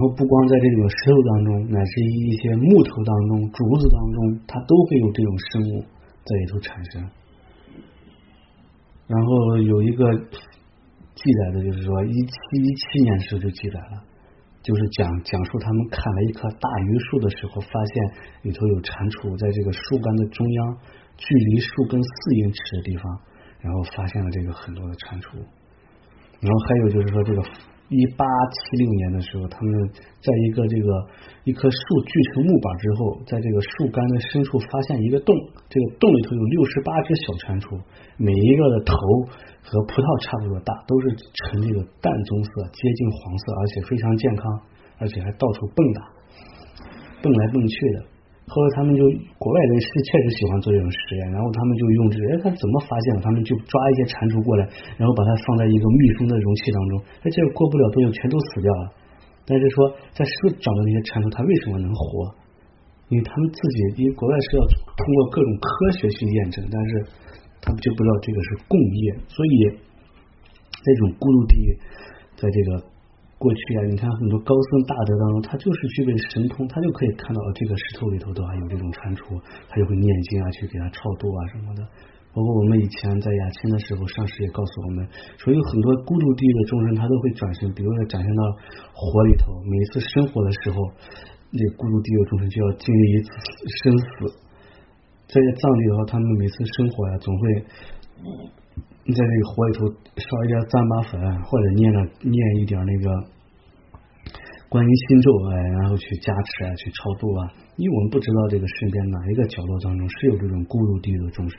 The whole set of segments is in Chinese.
然后不光在这个石头当中，乃至于一些木头当中、竹子当中，它都会有这种生物在里头产生。然后有一个记载的，就是说一七一七年时候就记载了，就是讲讲述他们砍了一棵大榆树的时候，发现里头有蟾蜍在这个树干的中央，距离树根四英尺的地方，然后发现了这个很多的蟾蜍。然后还有就是说这个。一八七六年的时候，他们在一个这个一棵树锯成木板之后，在这个树干的深处发现一个洞，这个洞里头有六十八只小蟾蜍，每一个的头和葡萄差不多大，都是呈这个淡棕色，接近黄色，而且非常健康，而且还到处蹦跶，蹦来蹦去的。后来他们就国外人是确实喜欢做这种实验，然后他们就用这个，哎，他怎么发现的？他们就抓一些蟾蜍过来，然后把它放在一个密封的容器当中，哎，这个过不了多久全都死掉了。但是说在树长的那些蟾蜍，它为什么能活？因为他们自己，因为国外是要通过各种科学去验证，但是他们就不知道这个是共业，所以那种孤独地，在这个。过去啊，你看很多高僧大德当中，他就是具备神通，他就可以看到这个石头里头都还有这种蟾蜍，他就会念经啊，去给他超度啊什么的。包括我们以前在雅青的时候，上师也告诉我们，说有很多孤独地狱的众生，他都会转身，比如说转身到火里头，每一次生火的时候，那孤独地狱众生就要经历一次生死。在藏地的话，他们每次生火呀，总会。你在这个火里头烧一点糌粑粉，或者念了念一点那个观音心咒，哎，然后去加持啊，去超度啊。因为我们不知道这个身边哪一个角落当中是有这种孤独地狱的众生。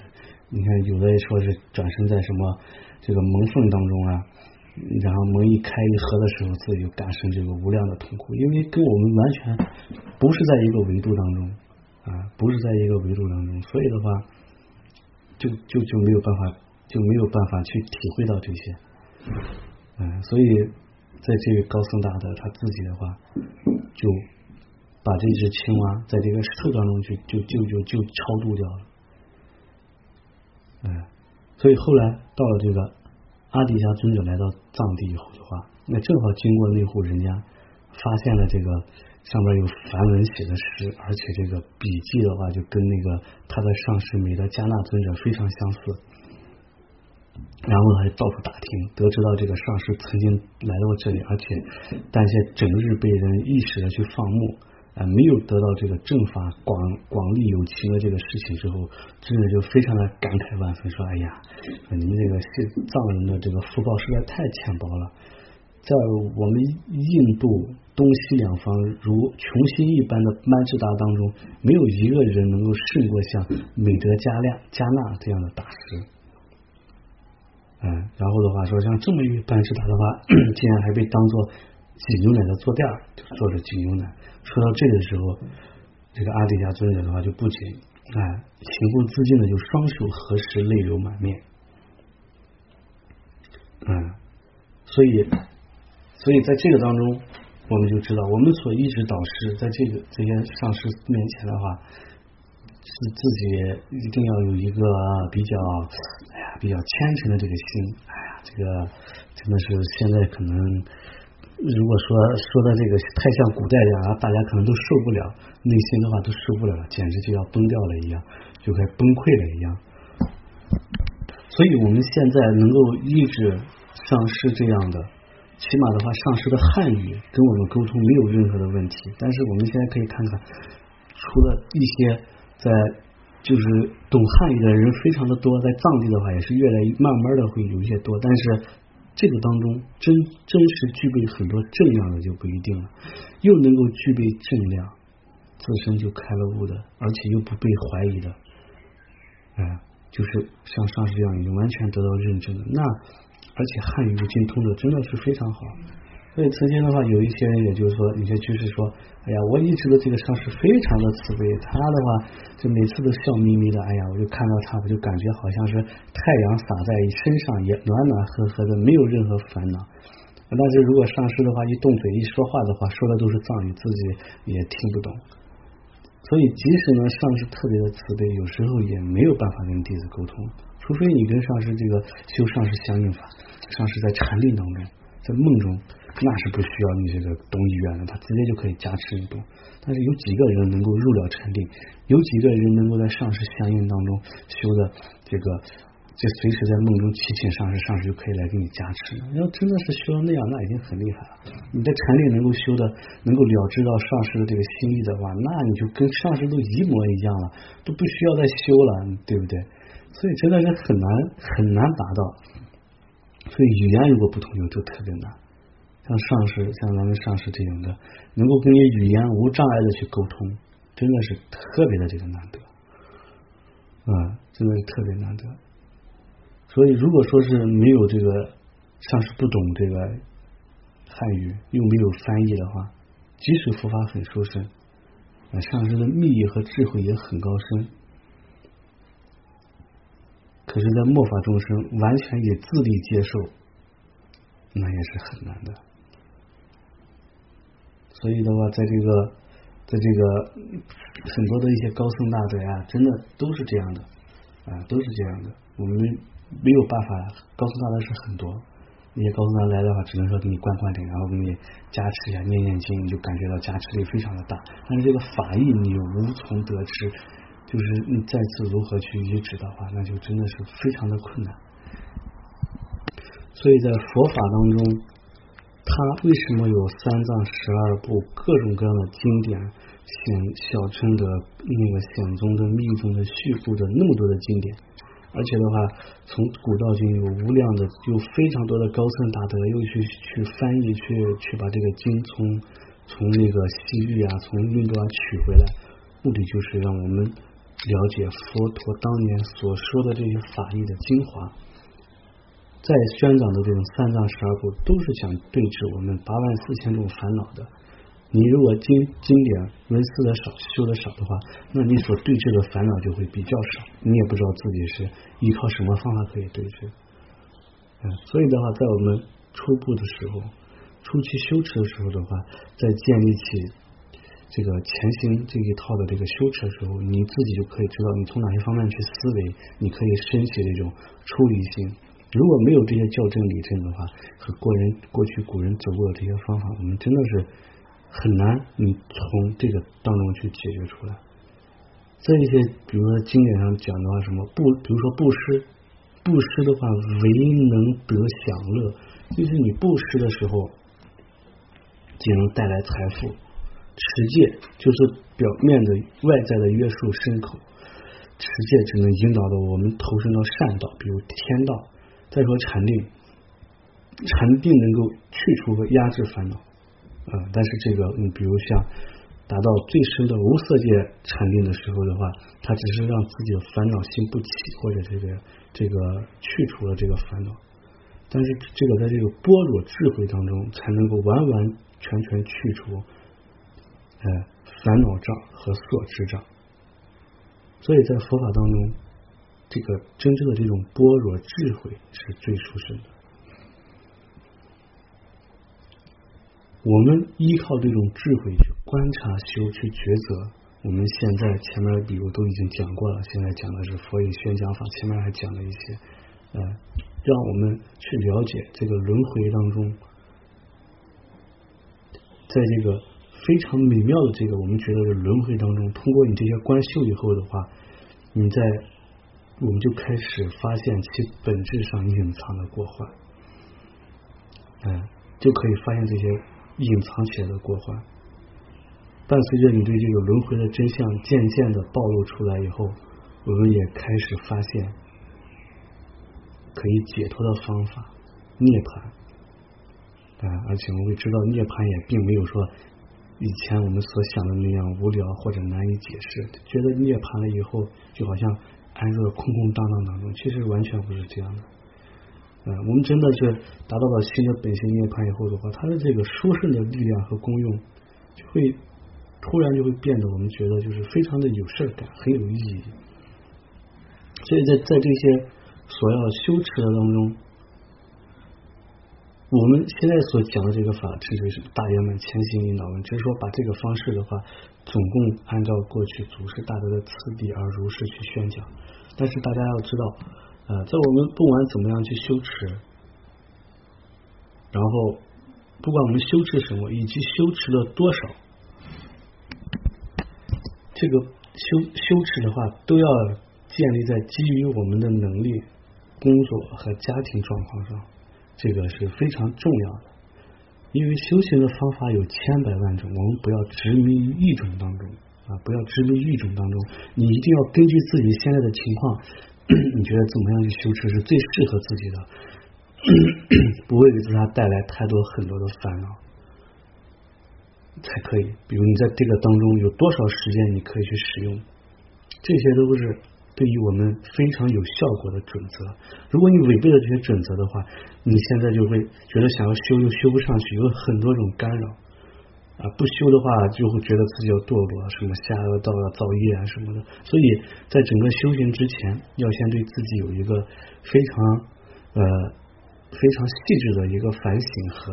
你看，有的说是转身在什么这个门缝当中啊，然后门一开一合的时候，自己就感受这个无量的痛苦，因为跟我们完全不是在一个维度当中啊，不是在一个维度当中，所以的话，就就就没有办法。就没有办法去体会到这些，嗯，所以在这个高僧大德他自己的话，就把这只青蛙在这个树当中就就就就就超度掉了，嗯，所以后来到了这个阿底峡尊者来到藏地以后的话，那正好经过那户人家，发现了这个上面有梵文写的诗，而且这个笔记的话就跟那个他的上师美德加纳尊者非常相似。然后还到处打听，得知到这个上师曾经来到这里，而且但是整日被人一时的去放牧，啊，没有得到这个正法广广利有情的这个事情之后，真的就非常的感慨万分，说：“哎呀，你们这个藏人的这个福报实在太浅薄了，在我们印度东西两方如穷星一般的曼智达当中，没有一个人能够胜过像美德加亮加纳这样的大师。”嗯，然后的话说，像这么一班智达的话，竟然还被当做挤牛奶的坐垫，坐着挤牛奶。说到这个时候，这个阿底家尊者的话就不仅哎情不自禁的就双手合十，泪流满面。嗯，所以，所以在这个当中，我们就知道，我们所一直导师在这个这些上师面前的话。是自己一定要有一个比较，比较虔诚的这个心。哎呀，这个真的是现在可能，如果说说的这个太像古代的啊，大家可能都受不了，内心的话都受不了，简直就要崩掉了一样，就快崩溃了一样。所以我们现在能够抑制上师这样的，起码的话，上师的汉语跟我们沟通没有任何的问题。但是我们现在可以看看，除了一些。在就是懂汉语的人非常的多，在藏地的话也是越来越慢慢的会有一些多，但是这个当中真真实具备很多正量的就不一定了，又能够具备正量，自身就开了悟的，而且又不被怀疑的，哎，就是像上师这样已经完全得到认证的，那而且汉语精通的真的是非常好。所以曾经的话，有一些人也就是说，有些居士说：“哎呀，我一直的这个上师非常的慈悲，他的话就每次都笑眯眯的。哎呀，我就看到他，我就感觉好像是太阳洒在身上，也暖暖和和的，没有任何烦恼。但是如果上师的话一动嘴一说话的话，说的都是藏语，自己也听不懂。所以即使呢上师特别的慈悲，有时候也没有办法跟弟子沟通，除非你跟上师这个修上师相应法，上师在禅定当中，在梦中。那是不需要你这个动意愿的，他直接就可以加持你动。但是有几个人能够入了禅定？有几个人能够在上师相应当中修的这个？就随时在梦中祈请上师，上师就可以来给你加持。要真的是修到那样，那已经很厉害了。你的禅定能够修的，能够了知到上师的这个心意的话，那你就跟上师都一模一样了，都不需要再修了，对不对？所以真的是很难很难达到。所以语言如果不通用，就特别难。像上师，像咱们上师这样的，能够跟你语言无障碍的去沟通，真的是特别的这个难得啊，真的是特别难得。所以，如果说是没有这个上师不懂这个汉语，又没有翻译的话，即使佛法很殊胜，上师的密意和智慧也很高深，可是，在末法众生完全以自力接受，那也是很难的。所以的话，在这个，在这个很多的一些高僧大德啊，真的都是这样的啊，都是这样的。我们。没有办法，高僧大德是很多，那些高僧大德来的话，只能说给你灌灌顶，然后给你加持一下，念念经，你就感觉到加持力非常的大。但是这个法义你又无从得知，就是你再次如何去移植的话，那就真的是非常的困难。所以在佛法当中，他为什么有三藏十二部各种各样的经典，显小乘的那个显宗的密宗的续部的那么多的经典？而且的话，从古到今有无量的，有非常多的高僧大德又去去翻译，去去把这个经从从那个西域啊，从印度啊取回来，目的就是让我们了解佛陀当年所说的这些法义的精华。在宣讲的这种三藏十二部，都是想对治我们八万四千种烦恼的。你如果经经典文思的少修的少的话，那你所对治的烦恼就会比较少，你也不知道自己是依靠什么方法可以对治。嗯，所以的话，在我们初步的时候，初期修持的时候的话，在建立起这个前行这一套的这个修持的时候，你自己就可以知道你从哪些方面去思维，你可以升起这种出离心。如果没有这些校正理证的话，和过人过去古人走过的这些方法，我们真的是。很难，你从这个当中去解决出来。在一些，比如说经典上讲的话，什么布，比如说布施，布施的话，唯能得享乐，就是你布施的时候，就能带来财富。持戒就是表面的外在的约束牲口，持戒只能引导的我们投身到善道，比如天道。再说禅定，禅定能够去除和压制烦恼。啊，但是这个，你比如像达到最深的无色界禅定的时候的话，它只是让自己的烦恼心不起，或者这个这个去除了这个烦恼。但是这个在这个般若智慧当中，才能够完完全全去除，呃，烦恼障和色之障。所以在佛法当中，这个真正的这种般若智慧是最殊胜的。我们依靠这种智慧去观察、修、去抉择。我们现在前面比如都已经讲过了，现在讲的是佛印宣讲法，前面还讲了一些，呃，让我们去了解这个轮回当中，在这个非常美妙的这个我们觉得的轮回当中，通过你这些观修以后的话，你在我们就开始发现其本质上隐藏的过患，嗯，就可以发现这些。隐藏起来的过患，伴随着你对这个轮回的真相渐渐的暴露出来以后，我们也开始发现可以解脱的方法——涅槃。啊，而且我们会知道，涅槃也并没有说以前我们所想的那样无聊或者难以解释。觉得涅槃了以后，就好像安住了空空荡荡当中，其实完全不是这样的。嗯，我们真的是达到了新的本性涅槃以后的话，它的这个殊胜的力量和功用，就会突然就会变得我们觉得就是非常的有事感，很有意义。所以在在这些所要修持的当中，我们现在所讲的这个法其实是大圆满前行引导论，只是说把这个方式的话，总共按照过去祖师大德的次第而如是去宣讲。但是大家要知道。呃在我们不管怎么样去修持，然后不管我们修持什么，以及修持了多少，这个修修持的话，都要建立在基于我们的能力、工作和家庭状况上，这个是非常重要的。因为修行的方法有千百万种，我们不要执迷于一种当中啊，不要执迷于一种当中，你一定要根据自己现在的情况，你觉得怎么样去修持是最适合自己的，不会给自他带来太多很多的烦恼，才可以。比如你在这个当中有多少时间你可以去使用，这些都是。对于我们非常有效果的准则，如果你违背了这些准则的话，你现在就会觉得想要修又修不上去，有很多种干扰啊！不修的话，就会觉得自己要堕落，什么下恶道啊、造业啊什么的。所以在整个修行之前，要先对自己有一个非常呃非常细致的一个反省和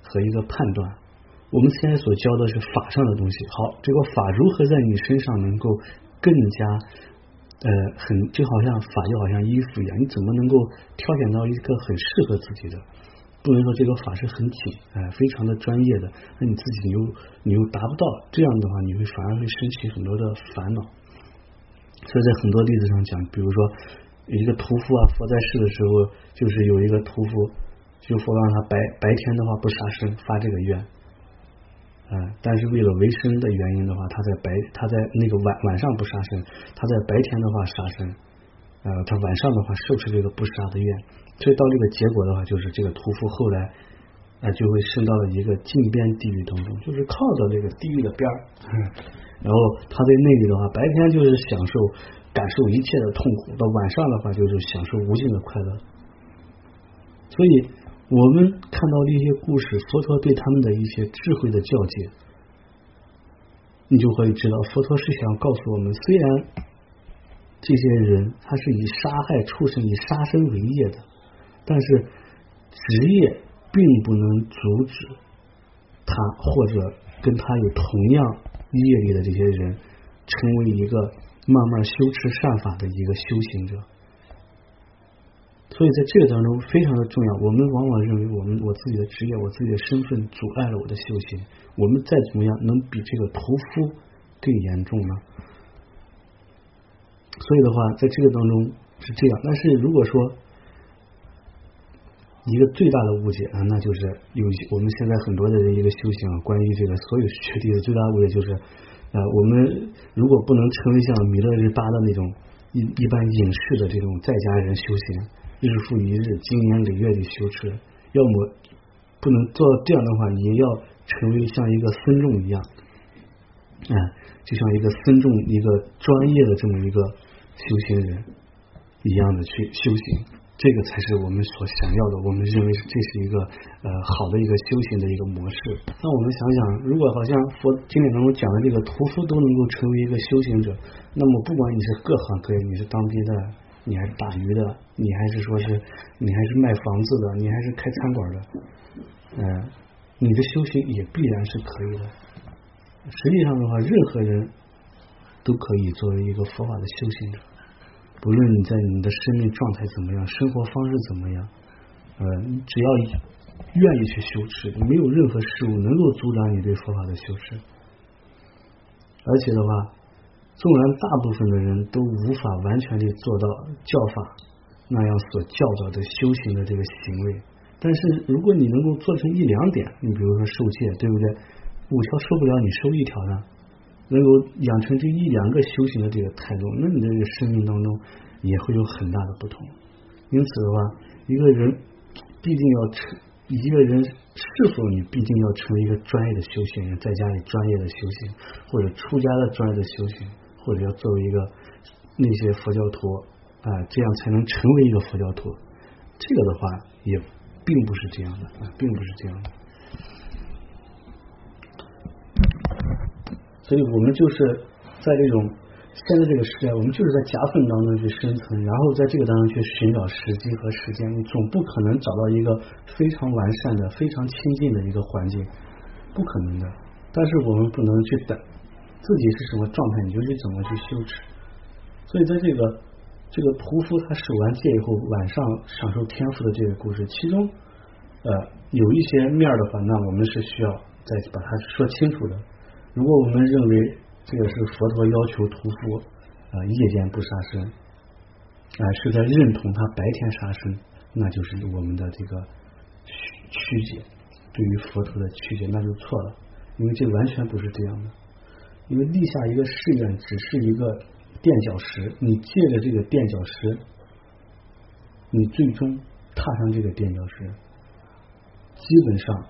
和一个判断。我们现在所教的是法上的东西，好，这个法如何在你身上能够更加。呃，很就好像法就好像衣服一样，你怎么能够挑选到一个很适合自己的？不能说这个法是很紧，哎，非常的专业的，那你自己又你又达不到，这样的话你会反而会升起很多的烦恼。所以在很多例子上讲，比如说一个屠夫啊，佛在世的时候，就是有一个屠夫，就佛让他白白天的话不杀生，发这个愿。嗯，但是为了维生的原因的话，他在白他在那个晚晚上不杀生，他在白天的话杀生，呃，他晚上的话受持这个不杀的愿，所以到这个结果的话，就是这个屠夫后来啊就会升到了一个禁边地狱当中，就是靠着这个地狱的边儿，然后他在那里的话，白天就是享受感受一切的痛苦，到晚上的话就是享受无尽的快乐，所以。我们看到这些故事，佛陀对他们的一些智慧的教诫，你就会知道，佛陀是想告诉我们，虽然这些人他是以杀害畜生、以杀生为业的，但是职业并不能阻止他或者跟他有同样业力的这些人，成为一个慢慢修持善法的一个修行者。所以在这个当中非常的重要，我们往往认为我们我自己的职业、我自己的身份阻碍了我的修行。我们再怎么样能比这个屠夫更严重呢？所以的话，在这个当中是这样。但是如果说一个最大的误解啊，那就是有我们现在很多的人一个修行啊，关于这个所有学弟的最大误解就是呃，我们如果不能成为像弥勒日巴的那种一一般隐士的这种在家人修行。日复一日，经年累月的修持，要么不能做到这样的话，你要成为像一个僧众一样，嗯，就像一个僧众，一个专业的这么一个修行人一样的去修行，这个才是我们所想要的。我们认为这是一个呃好的一个修行的一个模式。那我们想想，如果好像佛经典当中讲的这个屠夫都能够成为一个修行者，那么不管你是各行各业，你是当兵的。你还是打鱼的，你还是说是，你还是卖房子的，你还是开餐馆的，嗯，你的修行也必然是可以的。实际上的话，任何人都可以作为一个佛法的修行者，不论你在你的生命状态怎么样，生活方式怎么样，呃，只要愿意去修持，没有任何事物能够阻挡你对佛法的修持，而且的话。纵然大部分的人都无法完全的做到教法那样所教导的修行的这个行为，但是如果你能够做成一两点，你比如说受戒，对不对？五条受不了，你收一条呢？能够养成这一两个修行的这个态度，那你的这个生命当中也会有很大的不同。因此的话，一个人必定要成。一个人是否你必定要成为一个专业的修行人，在家里专业的修行，或者出家的专业的修行？或者要作为一个那些佛教徒啊，这样才能成为一个佛教徒。这个的话也并不是这样的，啊，并不是这样的。所以我们就是在这种现在这个时代，我们就是在夹缝当中去生存，然后在这个当中去寻找时机和时间。你总不可能找到一个非常完善的、非常亲近的一个环境，不可能的。但是我们不能去等。自己是什么状态，你就去怎么去修持。所以在这个这个屠夫他守完戒以后，晚上享受天赋的这个故事，其中呃，有一些面的话，那我们是需要再把它说清楚的。如果我们认为这个是佛陀要求屠夫啊夜间不杀生，啊是在认同他白天杀生，那就是我们的这个曲曲解，对于佛陀的曲解那就错了，因为这完全不是这样的。因为立下一个誓愿只是一个垫脚石，你借着这个垫脚石，你最终踏上这个垫脚石，基本上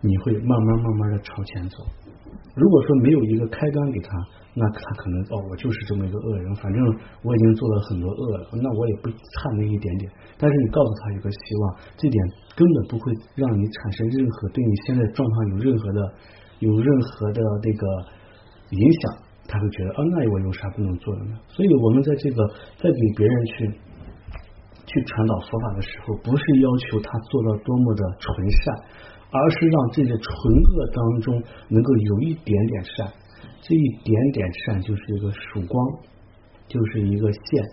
你会慢慢慢慢的朝前走。如果说没有一个开端给他，那他可能哦，我就是这么一个恶人，反正我已经做了很多恶了，那我也不差那一点点。但是你告诉他一个希望，这点根本不会让你产生任何对你现在状况有任何的。有任何的这个影响，他会觉得啊，那我有啥不能做的呢？所以，我们在这个在给别人去去传导佛法的时候，不是要求他做到多么的纯善，而是让这些纯恶当中能够有一点点善，这一点点善就是一个曙光，就是一个线，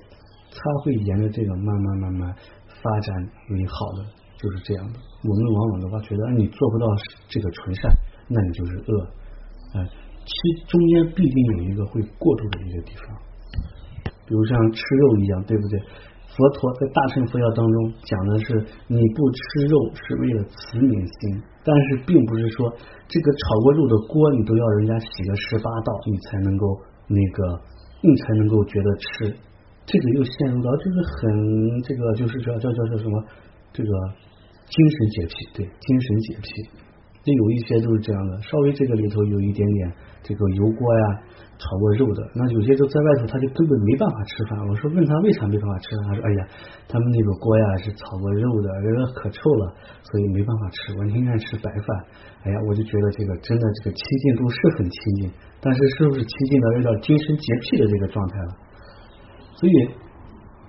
它会沿着这个慢慢慢慢发展为好的，就是这样的。我们往往的话觉得，你做不到这个纯善。那你就是恶，哎，其中间必定有一个会过渡的一个地方，比如像吃肉一样，对不对？佛陀在大乘佛教当中讲的是，你不吃肉是为了慈悯心，但是并不是说这个炒过肉的锅你都要人家洗个十八道，你才能够那个，你才能够觉得吃，这个又陷入到就是很这个就是叫叫叫叫什么这个精神洁癖，对，精神洁癖。那有一些都是这样的，稍微这个里头有一点点这个油锅呀，炒过肉的，那有些就在外头他就根本没办法吃饭。我说问他为啥没办法吃饭，他说哎呀，他们那个锅呀是炒过肉的，这个可臭了，所以没办法吃。我宁愿吃白饭。哎呀，我就觉得这个真的这个亲近度是很亲近，但是是不是亲近到有点精神洁癖的这个状态了？所以。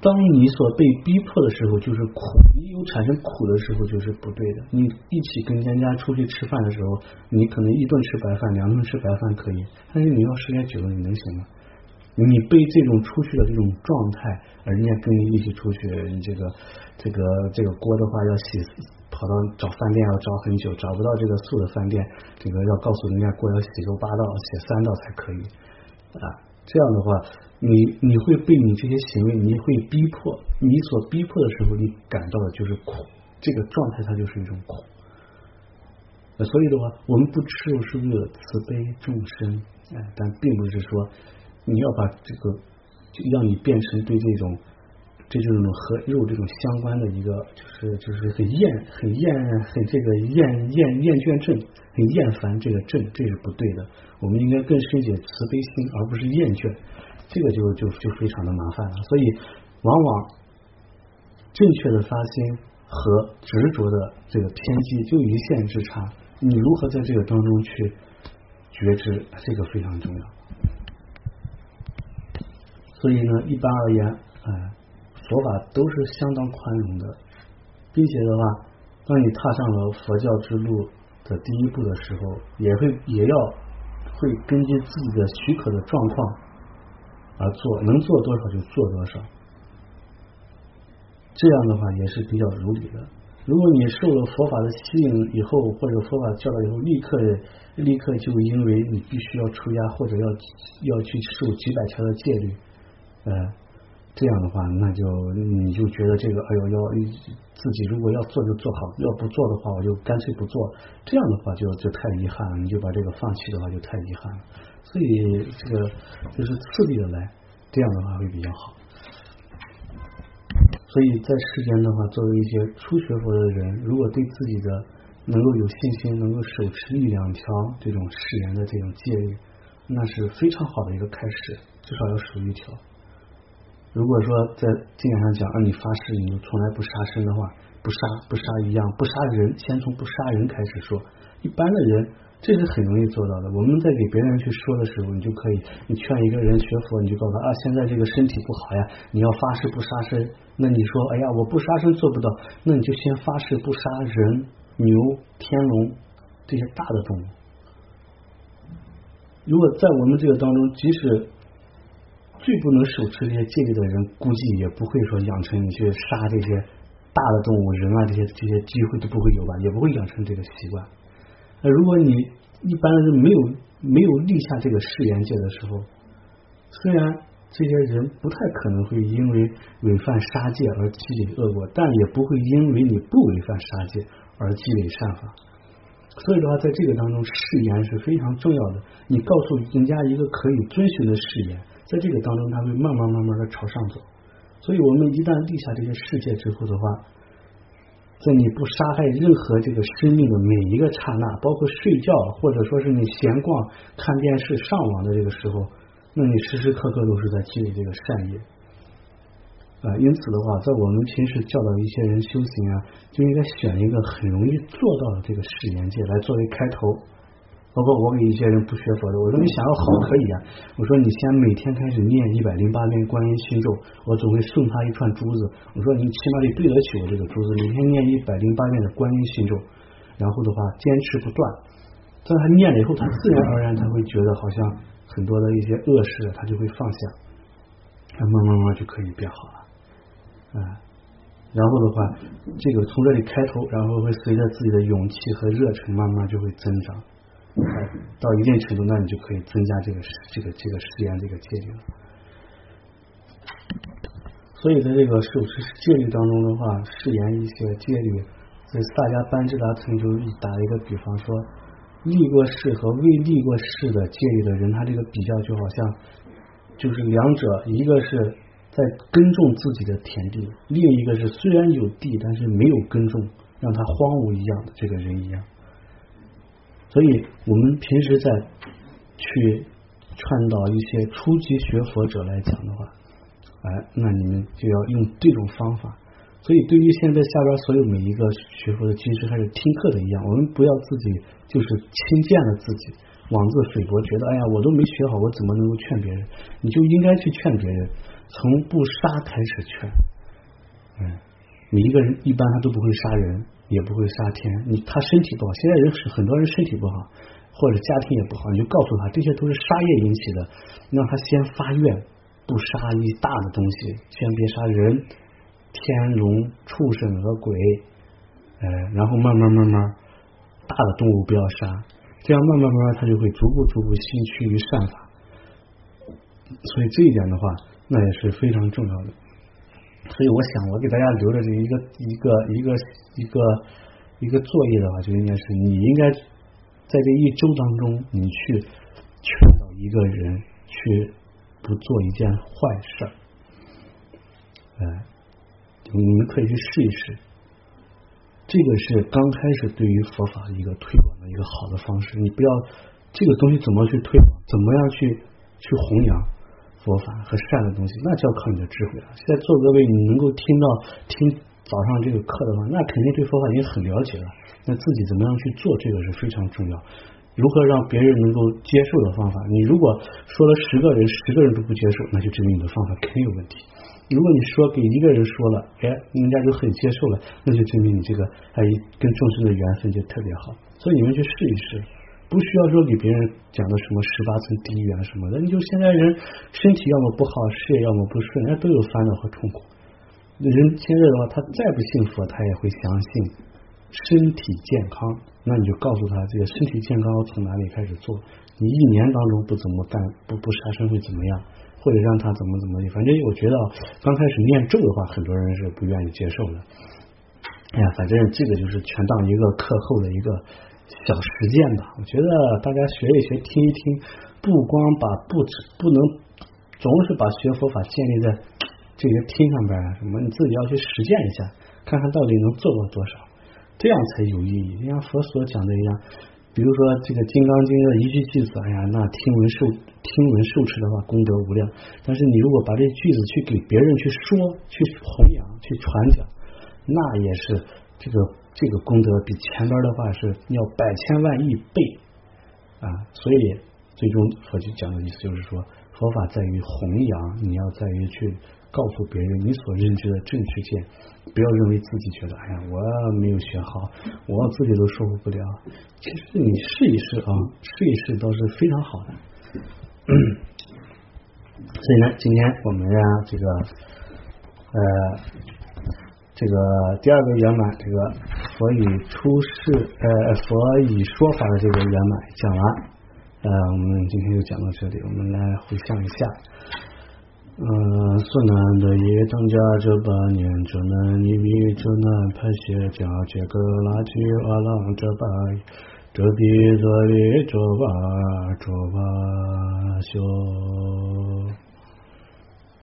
当你所被逼迫的时候，就是苦；你有产生苦的时候，就是不对的。你一起跟人家出去吃饭的时候，你可能一顿吃白饭，两顿吃白饭可以，但是你要时间久了，你能行吗？你被这种出去的这种状态，人家跟你一起出去，这个这个这个锅的话要洗，跑到找饭店要找很久，找不到这个素的饭店，这个要告诉人家锅要洗够八道，洗三道才可以啊。这样的话，你你会被你这些行为，你会逼迫，你所逼迫的时候，你感到的就是苦，这个状态它就是一种苦。所以的话，我们不吃肉是为了慈悲众生，哎，但并不是说你要把这个就让你变成对这种。这就是种和肉这种相关的一个，就是就是很厌、很厌、很这个厌厌厌倦症，很厌烦这个症，这是不对的。我们应该更深解慈悲心，而不是厌倦，这个就就就非常的麻烦了。所以，往往正确的发心和执着的这个偏激就一线之差。你如何在这个当中去觉知，这个非常重要。所以呢，一般而言，哎。佛法都是相当宽容的，并且的话，当你踏上了佛教之路的第一步的时候，也会也要会根据自己的许可的状况而做，能做多少就做多少。这样的话也是比较如理的。如果你受了佛法的吸引以后，或者佛法教导以后，立刻立刻就因为你必须要出家，或者要要去受几百条的戒律，呃。这样的话，那就你就觉得这个，哎呦，要自己如果要做就做好，要不做的话，我就干脆不做。这样的话就就太遗憾了，你就把这个放弃的话就太遗憾了。所以这个就是次第的来，这样的话会比较好。所以在世间的话，作为一些初学佛的人，如果对自己的能够有信心，能够手持一两条这种誓言的这种戒律，那是非常好的一个开始，至少要守一条。如果说在经典上讲，让你发誓你从来不杀生的话，不杀不杀一样，不杀人，先从不杀人开始说。一般的人这是很容易做到的。我们在给别人去说的时候，你就可以，你劝一个人学佛，你就告诉他啊，现在这个身体不好呀，你要发誓不杀生。那你说，哎呀，我不杀生做不到，那你就先发誓不杀人、牛、天龙这些大的动物。如果在我们这个当中，即使最不能手持这些戒律的人，估计也不会说养成你去杀这些大的动物、人啊这些这些机会都不会有吧，也不会养成这个习惯。那如果你一般人没有没有立下这个誓言戒的时候，虽然这些人不太可能会因为违犯杀戒而积累恶果，但也不会因为你不违犯杀戒而积累善法。所以的话，在这个当中，誓言是非常重要的。你告诉人家一个可以遵循的誓言，在这个当中，他会慢慢慢慢的朝上走。所以我们一旦立下这些誓戒之后的话，在你不杀害任何这个生命的每一个刹那，包括睡觉或者说是你闲逛、看电视、上网的这个时候，那你时时刻刻都是在积累这个善业。啊，因此的话，在我们平时教导一些人修行啊，就应该选一个很容易做到的这个誓言戒来作为开头。包括我给一些人不学佛的，我说你想要好可以啊，我说你先每天开始念一百零八遍观音心咒，我总会送他一串珠子。我说你起码得对得起我这个珠子，每天念一百零八遍的观音心咒，然后的话坚持不断。但他念了以后，他自然而然他会觉得好像很多的一些恶事他就会放下，他慢慢慢就可以变好了。啊，然后的话，这个从这里开头，然后会随着自己的勇气和热忱，慢慢就会增长。到一定程度，那你就可以增加这个这个这个誓言这个戒律了。所以在这个守持戒律当中的话，誓言一些戒律，在萨迦班智达曾就打了一个比方说，立过誓和未立过誓的戒律的人，他这个比较就好像就是两者，一个是。在耕种自己的田地，另一个是虽然有地，但是没有耕种，让他荒芜一样的这个人一样。所以，我们平时在去劝导一些初级学佛者来讲的话，哎，那你们就要用这种方法。所以，对于现在下边所有每一个学佛的居士还是听课的一样，我们不要自己就是轻贱了自己，妄自菲薄，觉得哎呀，我都没学好，我怎么能够劝别人？你就应该去劝别人。从不杀开始劝，每一个人一般他都不会杀人，也不会杀天。你他身体不好，现在人是很多人身体不好，或者家庭也不好，你就告诉他这些都是杀业引起的，让他先发愿不杀一大的东西，先别杀人、天龙、畜生和鬼，呃，然后慢慢慢慢大的动物不要杀，这样慢慢慢慢他就会逐步逐步心趋于善法。所以这一点的话。那也是非常重要的，所以我想，我给大家留的这一个一个一个一个一个作业的话，就应该是你应该在这一周当中，你去劝导一个人去不做一件坏事，哎，你们可以去试一试，这个是刚开始对于佛法一个推广的一个好的方式。你不要这个东西怎么去推广，怎么样去去弘扬。佛法和善的东西，那就要靠你的智慧了。现在做各位，你能够听到听早上这个课的话，那肯定对佛法已经很了解了。那自己怎么样去做，这个是非常重要。如何让别人能够接受的方法？你如果说了十个人，十个人都不接受，那就证明你的方法肯定有问题。如果你说给一个人说了，哎，人家就很接受了，那就证明你这个哎跟众生的缘分就特别好。所以你们去试一试。不需要说给别人讲的什么十八层地狱啊什么的，你就现在人身体要么不好，事业要么不顺，人家都有烦恼和痛苦。人现在的话，他再不幸福，他也会相信身体健康。那你就告诉他，这个身体健康从哪里开始做？你一年当中不怎么干，不不杀生会怎么样？或者让他怎么怎么的？反正我觉得刚开始念咒的话，很多人是不愿意接受的。哎呀，反正这个就是全当一个课后的一个。小实践吧，我觉得大家学一学，听一听，不光把不不能总是把学佛法建立在这些听上边啊什么，你自己要去实践一下，看看到底能做到多少，这样才有意义。像佛所讲的一样，比如说这个《金刚经》的一句句子，哎呀，那听闻受听闻受持的话，功德无量。但是你如果把这句子去给别人去说、去弘扬、去传讲，那也是这个。这个功德比前边的话是要百千万亿倍啊！所以最终佛就讲的意思就是说，佛法在于弘扬，你要在于去告诉别人你所认知的正确见，不要认为自己觉得哎呀我没有学好，我自己都说服不了。其实你试一试啊，试一试倒是非常好的。所以呢，今天我们呀，这个呃。这个第二个圆满，这个佛以出世，呃，佛以说法的这个圆满讲完，呃，我们今天就讲到这里，我们来回想一下。嗯，苏南的耶当家这八年，这南尼米这南派谢家这个垃圾阿郎这八，这比这里这八这八修。